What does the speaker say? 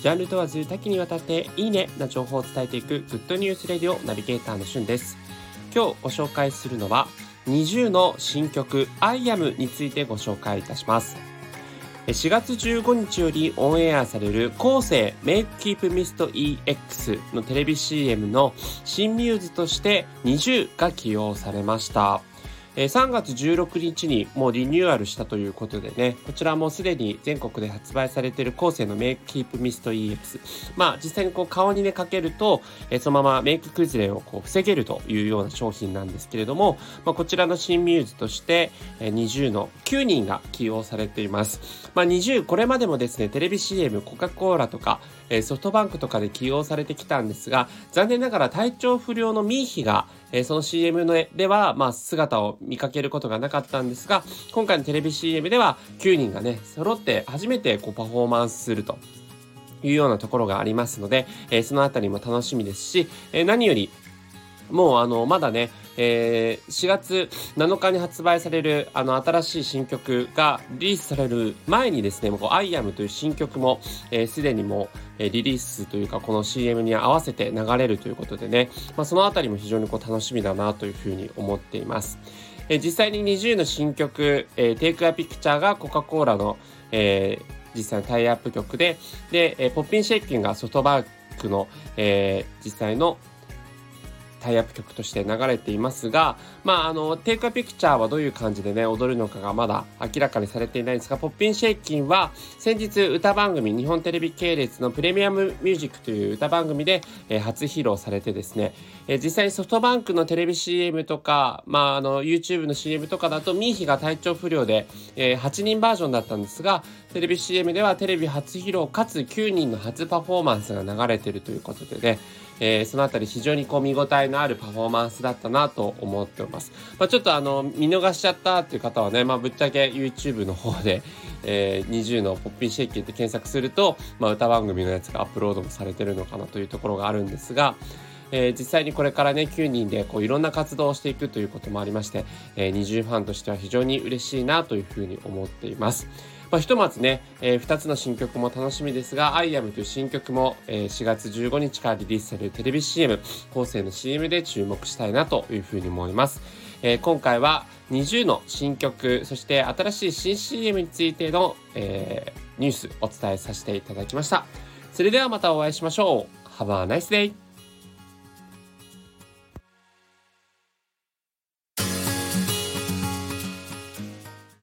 ジャンル問わず多岐にわたっていいねな情報を伝えていくグッドニュースレディオナビゲーターのしゅんです。今日ご紹介するのは NiziU の新曲 I am についてご紹介いたします。4月15日よりオンエアされる後世 Make Keep Mist EX のテレビ CM の新ミューズとして NiziU が起用されました。え3月16日にもうリニューアルしたということでね、こちらもすでに全国で発売されている後世のメイクキープミスト EX。まあ実際にこう顔にねかけると、えそのままメイク崩れをこう防げるというような商品なんですけれども、まあ、こちらの新ミューズとして、え20の9人が起用されています。まあ、20これまでもですね、テレビ CM、コカ・コーラとか、えソフトバンクとかで起用されてきたんですが、残念ながら体調不良のミーヒが、えその CM では、まあ、姿を見かけることがなかったんですが、今回のテレビ CM では9人がね、揃って初めてこうパフォーマンスすると。いうようなところがありますので、えー、そのあたりも楽しみですし、えー、何よりもうあの、まだね、えー、4月7日に発売されるあの新しい新曲がリリースされる前にですね、もう I am という新曲もすで、ー、にもえリリースというかこの CM に合わせて流れるということでね、まあ、そのあたりも非常にこう楽しみだなというふうに思っています。えー、実際に NiziU の新曲、えー、Take a Picture がコカ・コーラの、えー、実際のタイアップ曲で、で、えー、ポッピンシェイキンがソフトバンクの、えー、実際のタイアップ曲として流れていますが、まあ、あの、テイクアピクチャーはどういう感じでね、踊るのかがまだ明らかにされていないんですが、ポッピンシェイキンは先日歌番組、日本テレビ系列のプレミアムミュージックという歌番組で、えー、初披露されてですね、えー、実際にソフトバンクのテレビ CM とか、まあ、あの、YouTube の CM とかだと、ミーヒが体調不良で、えー、8人バージョンだったんですが、テレビ CM ではテレビ初披露かつ9人の初パフォーマンスが流れているということでね、えー、そのあたり非常にこう見応えのあるパフォーマンスだったなと思っております。まあ、ちょっとあの、見逃しちゃったっていう方はね、まあ、ぶっちゃけ YouTube の方で、えー、20のポッピンシェイキーって検索すると、まあ、歌番組のやつがアップロードもされてるのかなというところがあるんですが、えー、実際にこれからね9人でこういろんな活動をしていくということもありまして、えー、20ファンとしては非常に嬉しいなというふうに思っています。まあ、ひとまずね、えー、2つの新曲も楽しみですが、アイアムという新曲も、えー、4月15日からリリースされるテレビ CM、後世の CM で注目したいなというふうに思います。えー、今回は20の新曲、そして新しい新 CM についての、えー、ニュースお伝えさせていただきました。それではまたお会いしましょう。Have a nice day!